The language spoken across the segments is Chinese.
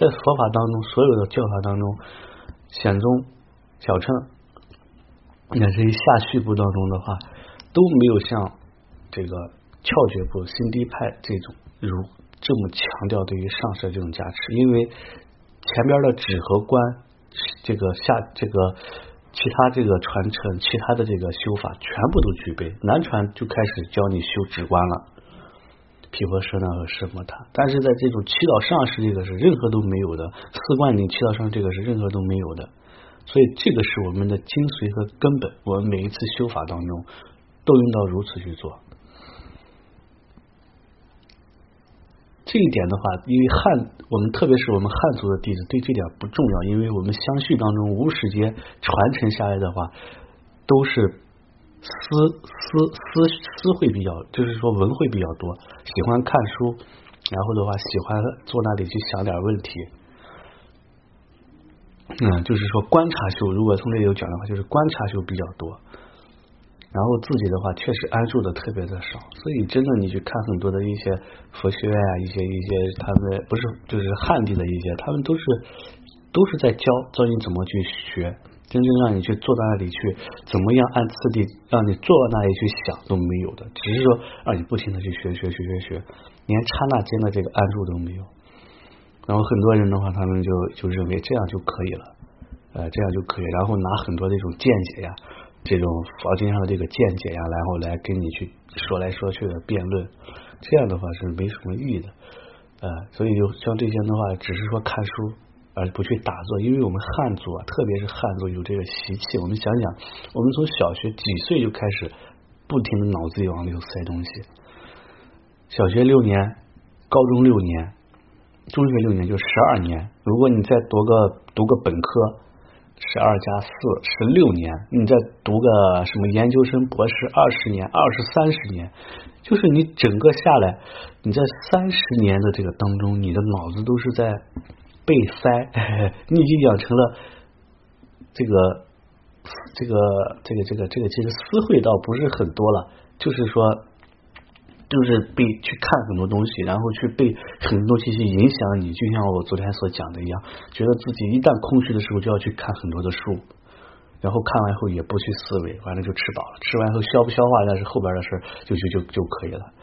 在佛法当中，所有的教法当中，显宗、小乘，乃至于下续部当中的话，都没有像这个窍诀部、心地派这种如这么强调对于上师这种加持，因为前边的止和观，这个下这个其他这个传承，其他的这个修法全部都具备，南传就开始教你修止观了。毗婆舍那和舍摩他，但是在这种祈祷上师这个是任何都没有的，四观里祈祷上这个是任何都没有的，所以这个是我们的精髓和根本。我们每一次修法当中都应当如此去做。这一点的话，因为汉我们特别是我们汉族的弟子对这点不重要，因为我们相续当中无始劫传承下来的话都是。思思思思会比较，就是说文会比较多，喜欢看书，然后的话喜欢坐那里去想点问题，嗯，就是说观察修，如果从这里有讲的话，就是观察修比较多，然后自己的话确实安住的特别的少，所以真的你去看很多的一些佛学院啊，一些一些他们不是就是汉地的一些，他们都是都是在教教你怎么去学。真正让你去坐在那里去，怎么样按次第让你坐在那里去想都没有的，只是说让你不停的去学学学学学，连刹那间的这个安住都没有。然后很多人的话，他们就就认为这样就可以了，呃，这样就可以，然后拿很多这种见解呀，这种佛经上的这个见解呀，然后来跟你去说来说去的辩论，这样的话是没什么意义的，呃，所以就像这些的话，只是说看书。而不去打坐，因为我们汉族啊，特别是汉族有这个习气。我们想想，我们从小学几岁就开始不停的脑子里往里头塞东西。小学六年，高中六年，中学六年就十二年。如果你再读个读个本科，十二加四十六年，你再读个什么研究生、博士，二十年、二十三十年，就是你整个下来，你在三十年的这个当中，你的脑子都是在。被塞，你已经养成了这个这个这个这个这个，其实私会倒不是很多了，就是说，就是被去看很多东西，然后去被很多东西影响你，就像我昨天所讲的一样，觉得自己一旦空虚的时候就要去看很多的书，然后看完以后也不去思维，完了就吃饱了，吃完后消不消化那是后边的事就就就就可以了。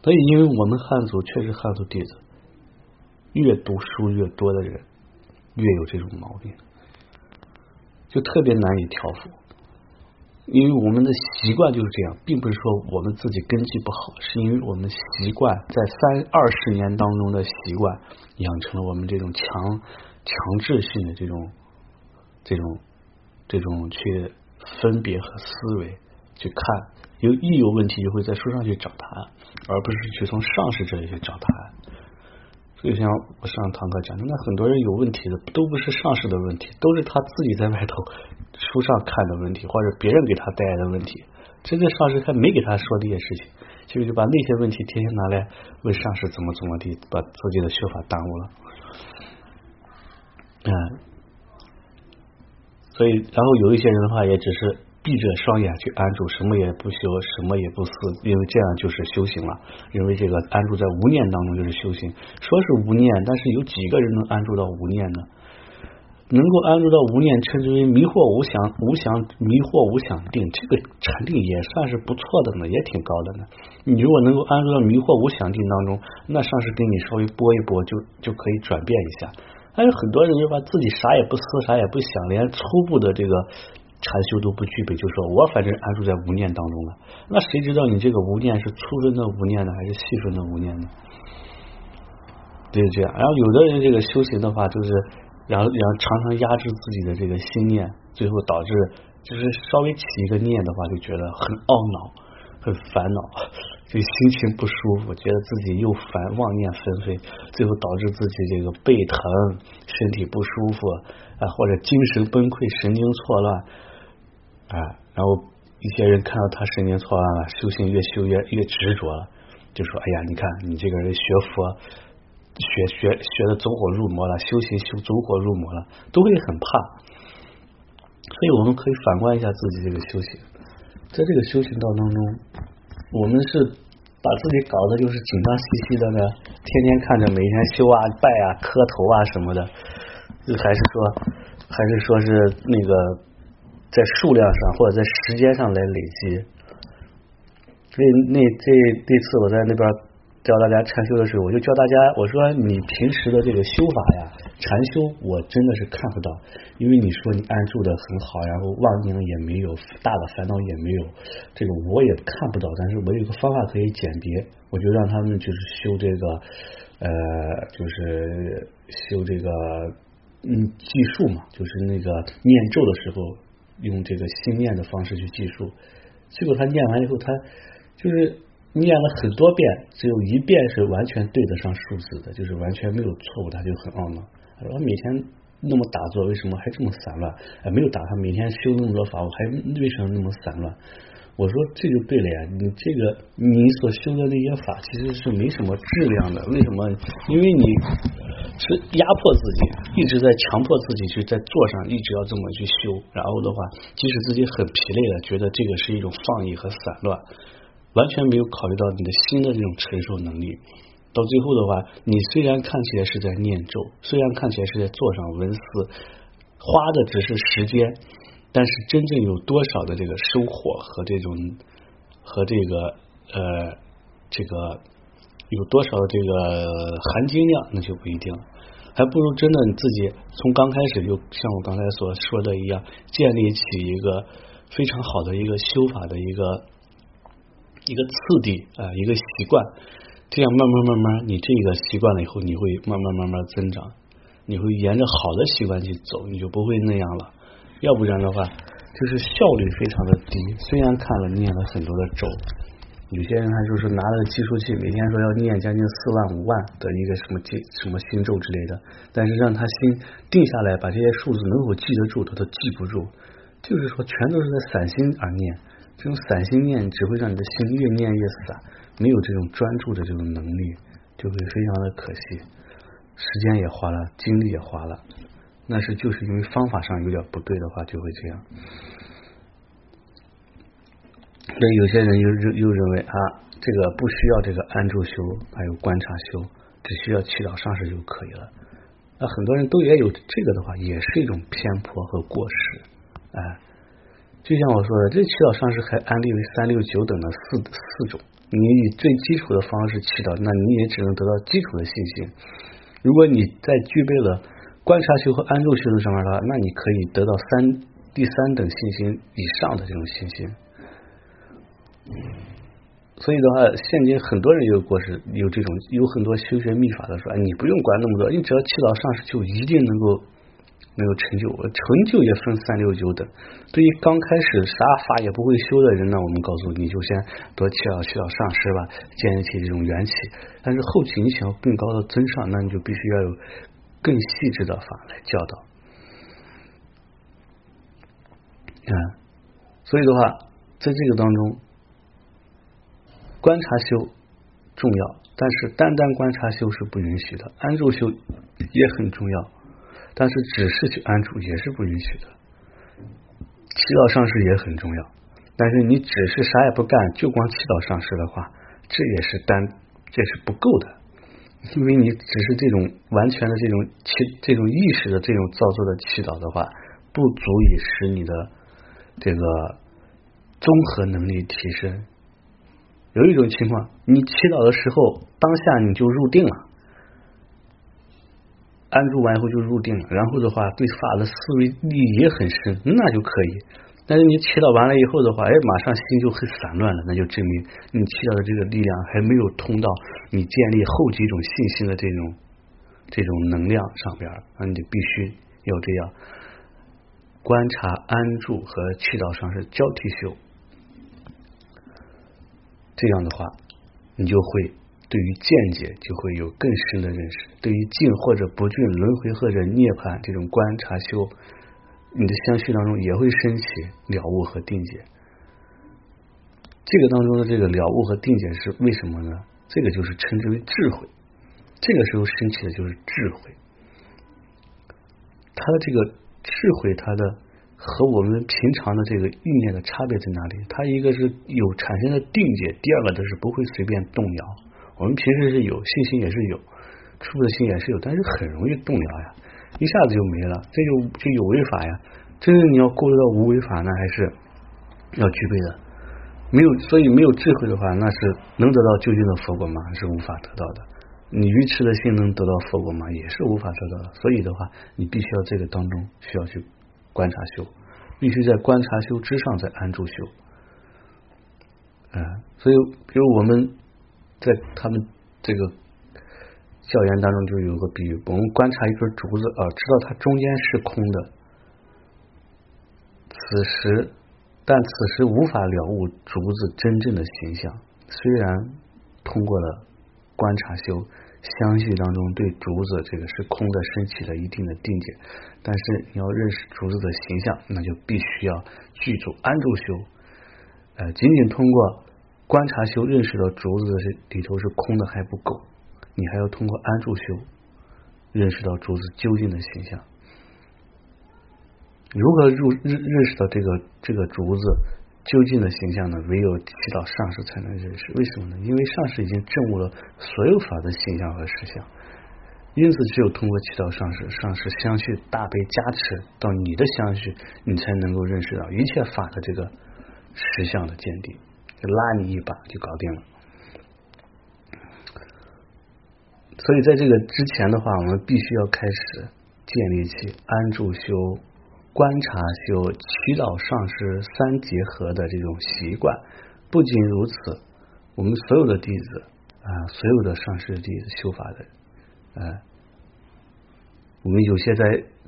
所以，因为我们汉族确实汉族弟子。越读书越多的人，越有这种毛病，就特别难以调服。因为我们的习惯就是这样，并不是说我们自己根基不好，是因为我们习惯在三二十年当中的习惯，养成了我们这种强强制性的这种这种这种去分别和思维去看，有一有问题就会在书上去找答案，而不是去从上师这里去找答案。就像我上堂课讲的，那很多人有问题的都不是上师的问题，都是他自己在外头书上看的问题，或者别人给他带来的问题。这个上师他没给他说这些事情，就是把那些问题天天拿来问上师怎么怎么地，把自己的学法耽误了。嗯，所以然后有一些人的话，也只是。闭着双眼去安住，什么也不修，什么也不思，因为这样就是修行了。因为这个安住在无念当中就是修行。说是无念，但是有几个人能安住到无念呢？能够安住到无念，称之为迷惑无想、无想迷惑无想定，这个禅定也算是不错的呢，也挺高的呢。你如果能够安住到迷惑无想定当中，那上师给你稍微拨一拨，就就可以转变一下。还有很多人就把自己啥也不思，啥也不想，连初步的这个。禅修都不具备，就说我反正安住在无念当中了。那谁知道你这个无念是粗分的无念呢，还是细分的无念呢？就是这样。然后有的人这个修行的话，就是然后然后常常压制自己的这个心念，最后导致就是稍微起一个念的话，就觉得很懊恼、很烦恼，就心情不舒服，觉得自己又烦，妄念纷飞，最后导致自己这个背疼、身体不舒服啊，或者精神崩溃、神经错乱。啊，然后一些人看到他神经错乱了，修行越修越越执着了，就说：“哎呀，你看你这个人学佛，学学学的走火入魔了，修行修走火入魔了，都会很怕。”所以我们可以反观一下自己这个修行，在这个修行道当中，我们是把自己搞得就是紧张兮兮的呢，天天看着每天修啊、拜啊、磕头啊什么的，还是说，还是说是那个在数量上或者在时间上来累积。所以那这这次我在那边。教大家禅修的时候，我就教大家，我说你平时的这个修法呀，禅修我真的是看不到，因为你说你安住的很好，然后妄念也没有，大的烦恼也没有，这个我也看不到。但是我有个方法可以鉴别，我就让他们就是修这个，呃，就是修这个嗯计数嘛，就是那个念咒的时候，用这个心念的方式去计数。结果他念完以后，他就是。念了很多遍，只有一遍是完全对得上数字的，就是完全没有错误，他就很懊恼。他说：“每天那么打坐，为什么还这么散乱？哎，没有打他，每天修那么多法，我还为什么那么散乱？”我说：“这就对了呀，你这个你所修的那些法其实是没什么质量的，为什么？因为你是压迫自己，一直在强迫自己去在坐上，一直要这么去修，然后的话，即使自己很疲累了，觉得这个是一种放逸和散乱。”完全没有考虑到你的心的这种承受能力，到最后的话，你虽然看起来是在念咒，虽然看起来是在坐上文思，花的只是时间，但是真正有多少的这个收获和这种和这个呃这个有多少这个含金量，那就不一定了。还不如真的你自己从刚开始就像我刚才所说的一样，建立起一个非常好的一个修法的一个。一个次第啊，一个习惯，这样慢慢慢慢，你这个习惯了以后，你会慢慢慢慢增长，你会沿着好的习惯去走，你就不会那样了。要不然的话，就是效率非常的低。虽然看了念了很多的咒，有些人他就是拿了计数器，每天说要念将近四万五万的一个什么经什么心咒之类的，但是让他心定下来，把这些数字能否记得住，他都记不住。就是说，全都是在散心而念。这种散心念只会让你的心越念越散，没有这种专注的这种能力，就会非常的可惜，时间也花了，精力也花了。那是就是因为方法上有点不对的话，就会这样。所以有些人又又又认为啊，这个不需要这个安住修，还有观察修，只需要祈祷上师就可以了。那很多人都也有这个的话，也是一种偏颇和过失，哎。就像我说的，这祈祷上师还安利为三六九等的四四种，你以最基础的方式祈祷，那你也只能得到基础的信心。如果你在具备了观察修和安住修的上面的话，那你可以得到三第三等信心以上的这种信心。所以的话，现今很多人有过是有这种有很多修学秘法的说，哎你不用管那么多，你只要祈祷上师就一定能够。能够成就，成就也分三六九等。对于刚开始啥法也不会修的人呢，我们告诉你就先多祈祷祈祷上师吧，建立起这种元气。但是后期你想要更高的尊上，那你就必须要有更细致的法来教导。啊，所以的话，在这个当中，观察修重要，但是单单观察修是不允许的，安住修也很重要。但是只是去安住也是不允许的，祈祷上师也很重要。但是你只是啥也不干，就光祈祷上师的话，这也是单，这是不够的。因为你只是这种完全的这种祈这种意识的这种造作的祈祷的话，不足以使你的这个综合能力提升。有一种情况，你祈祷的时候，当下你就入定了。安住完以后就入定了，然后的话对法的思维力也很深，那就可以。但是你祈祷完了以后的话，哎，马上心就很散乱了，那就证明你祈祷的这个力量还没有通到你建立后几种信心的这种这种能量上边，那你就必须要这样观察安住和祈祷上是交替修，这样的话你就会。对于见解就会有更深的认识，对于净或者不净、轮回或者涅槃这种观察修，你的相续当中也会升起了悟和定解。这个当中的这个了悟和定解是为什么呢？这个就是称之为智慧。这个时候升起的就是智慧，它的这个智慧，它的和我们平常的这个意念的差别在哪里？它一个是有产生的定解，第二个就是不会随便动摇。我们平时是有信心也是有，出的心也是有，但是很容易动摇呀，一下子就没了，这就就有违法呀。真正你要过渡到无违法，那还是要具备的。没有，所以没有智慧的话，那是能得到究竟的佛果吗？是无法得到的。你愚痴的心能得到佛果吗？也是无法得到的。所以的话，你必须要这个当中需要去观察修，必须在观察修之上再安住修。啊，所以比如我们在他们这个教研当中就有个比喻，我们观察一根竹子啊，知道它中间是空的，此时。但此时无法了悟竹子真正的形象。虽然通过了观察修相续当中对竹子这个是空的升起了一定的定解，但是你要认识竹子的形象，那就必须要具足安住修。呃，仅仅通过观察修认识到竹子的里头是空的还不够，你还要通过安住修认识到竹子究竟的形象。如何入认认识到这个这个竹子究竟的形象呢？唯有祈祷上师才能认识。为什么呢？因为上师已经证悟了所有法的形象和实相，因此只有通过祈祷上师，上师相续大悲加持到你的相续，你才能够认识到一切法的这个实相的见地，就拉你一把就搞定了。所以在这个之前的话，我们必须要开始建立起安住修。观察修祈祷上师三结合的这种习惯，不仅如此，我们所有的弟子啊，所有的上师弟子修法的，呃，我们有些在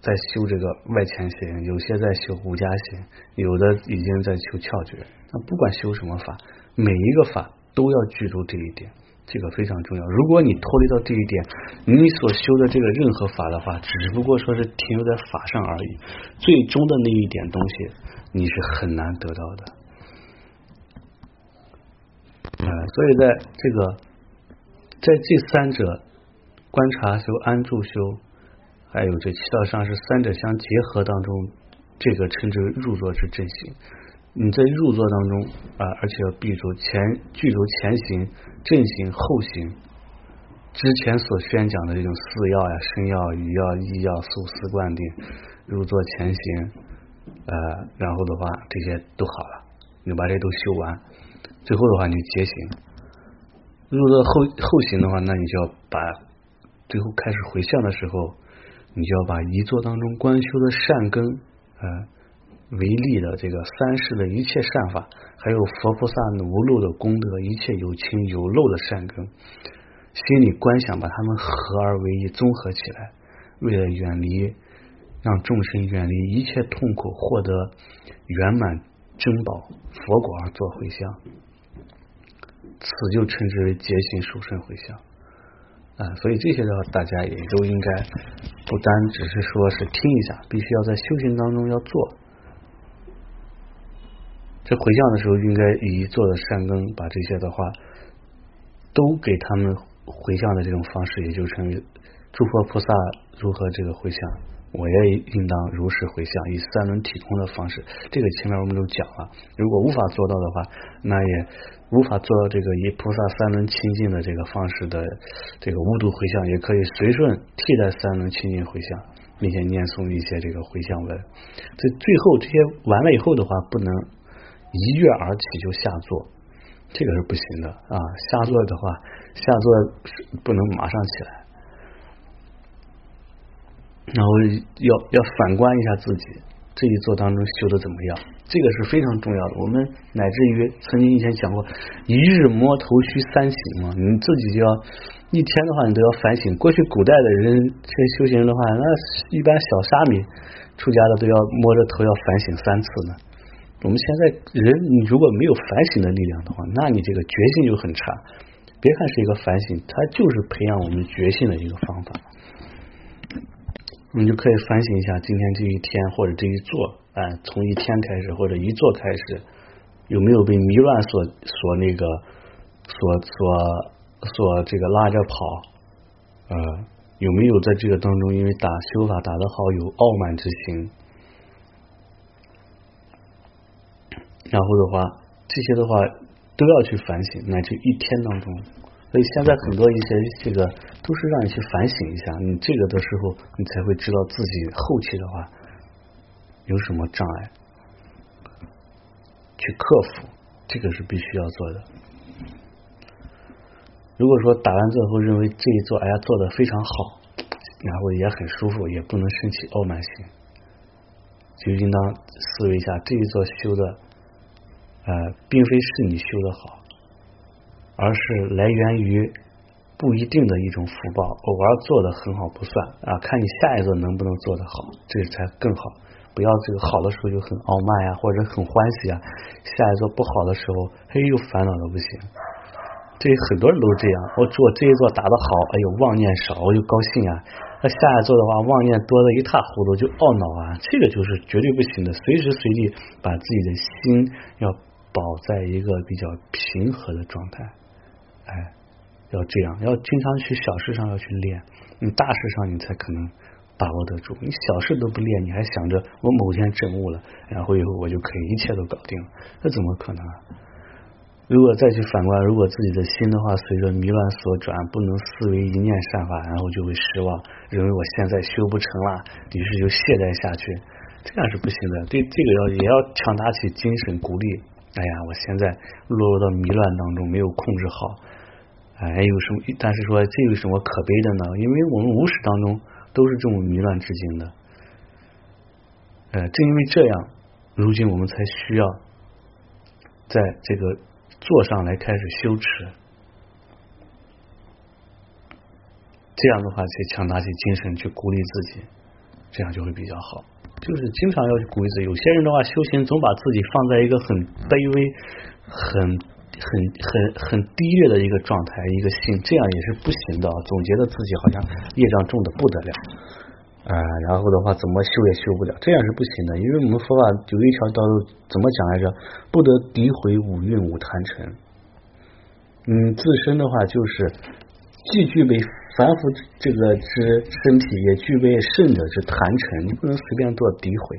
在修这个外前行，有些在修无家行，有的已经在修窍诀。那不管修什么法，每一个法都要记住这一点。这个非常重要。如果你脱离到这一点，你所修的这个任何法的话，只不过说是停留在法上而已。最终的那一点东西，你是很难得到的。呃，所以在这个在这三者观察修、安住修，还有这七道上是三者相结合当中，这个称之为入座之正行。你在入座当中啊，而且要避住前具足前行、正行、后行之前所宣讲的这种四要呀、身要、语要、意要、素思灌顶、入座前行，呃，然后的话这些都好了，你把这些都修完，最后的话你结行。入座后后行的话，那你就要把最后开始回向的时候，你就要把一座当中观修的善根啊。为例的这个三世的一切善法，还有佛菩萨无漏的功德，一切有情有漏的善根，心里观想，把它们合而为一，综合起来，为了远离，让众生远离一切痛苦，获得圆满珍宝佛果而做回向，此就称之为结行殊胜回向啊！所以这些的话，大家也都应该不单只是说是听一下，必须要在修行当中要做。这回向的时候，应该以做的善根，把这些的话都给他们回向的这种方式，也就成为诸佛菩萨如何这个回向，我也应当如实回向，以三轮体空的方式。这个前面我们都讲了，如果无法做到的话，那也无法做到这个以菩萨三轮清净的这个方式的这个无度回向，也可以随顺替代三轮清净回向，并且念诵一些这个回向文。这最后这些完了以后的话，不能。一跃而起就下坐，这个是不行的啊！下坐的话，下坐不能马上起来，然后要要反观一下自己这一坐当中修的怎么样，这个是非常重要的。我们乃至于曾经以前讲过，一日摸头须三省嘛，你自己就要一天的话，你都要反省。过去古代的人，这些修行人的话，那一般小沙弥出家的都要摸着头要反省三次呢。我们现在人，你如果没有反省的力量的话，那你这个决心就很差。别看是一个反省，它就是培养我们决心的一个方法。你就可以反省一下今天这一天或者这一坐，哎，从一天开始或者一坐开始，有没有被迷乱所所那个所所所这个拉着跑？呃，有没有在这个当中因为打修法打得好有傲慢之心？然后的话，这些的话都要去反省，乃至一天当中。所以现在很多一些这个都是让你去反省一下，你这个的时候，你才会知道自己后期的话有什么障碍，去克服，这个是必须要做的。如果说打完之后认为这一座哎呀做的非常好，然后也很舒服，也不能升起傲慢心，就应当思维一下这一座修的，呃，并非是你修的好，而是来源于不一定的一种福报，偶尔做的很好不算啊，看你下一座能不能做得好，这才更好。不要这个好的时候就很傲慢呀，或者很欢喜啊，下一座不好的时候，嘿又烦恼的不行。这很多人都这样，我做这一座打的好，哎呦妄念少，我就高兴啊。那下一座的话，妄念多的一塌糊涂，就懊恼啊。这个就是绝对不行的，随时随地把自己的心要保在一个比较平和的状态，哎，要这样，要经常去小事上要去练，你大事上你才可能把握得住。你小事都不练，你还想着我某天证悟了，然后以后我就可以一切都搞定了，那怎么可能？如果再去反观，如果自己的心的话，随着迷乱所转，不能思维一念善法，然后就会失望，认为我现在修不成了，于是就懈怠下去，这样是不行的。对这个要也要强打起精神，鼓励。哎呀，我现在落入到迷乱当中，没有控制好，哎，有什么？但是说这有什么可悲的呢？因为我们无始当中都是这种迷乱之境的。呃，正因为这样，如今我们才需要在这个。坐上来开始修持，这样的话才强大起精神去鼓励自己，这样就会比较好。就是经常要去鼓励自己。有些人的话，修行总把自己放在一个很卑微、很很很很低劣的一个状态，一个心，这样也是不行的。总觉得自己好像业障重的不得了。啊，然后的话怎么修也修不了，这样是不行的。因为我们佛法有一条道路怎么讲来着？不得诋毁五蕴五贪尘。嗯，自身的话就是既具备凡夫这个之身体，也具备圣者之谈成，你不能随便做诋毁。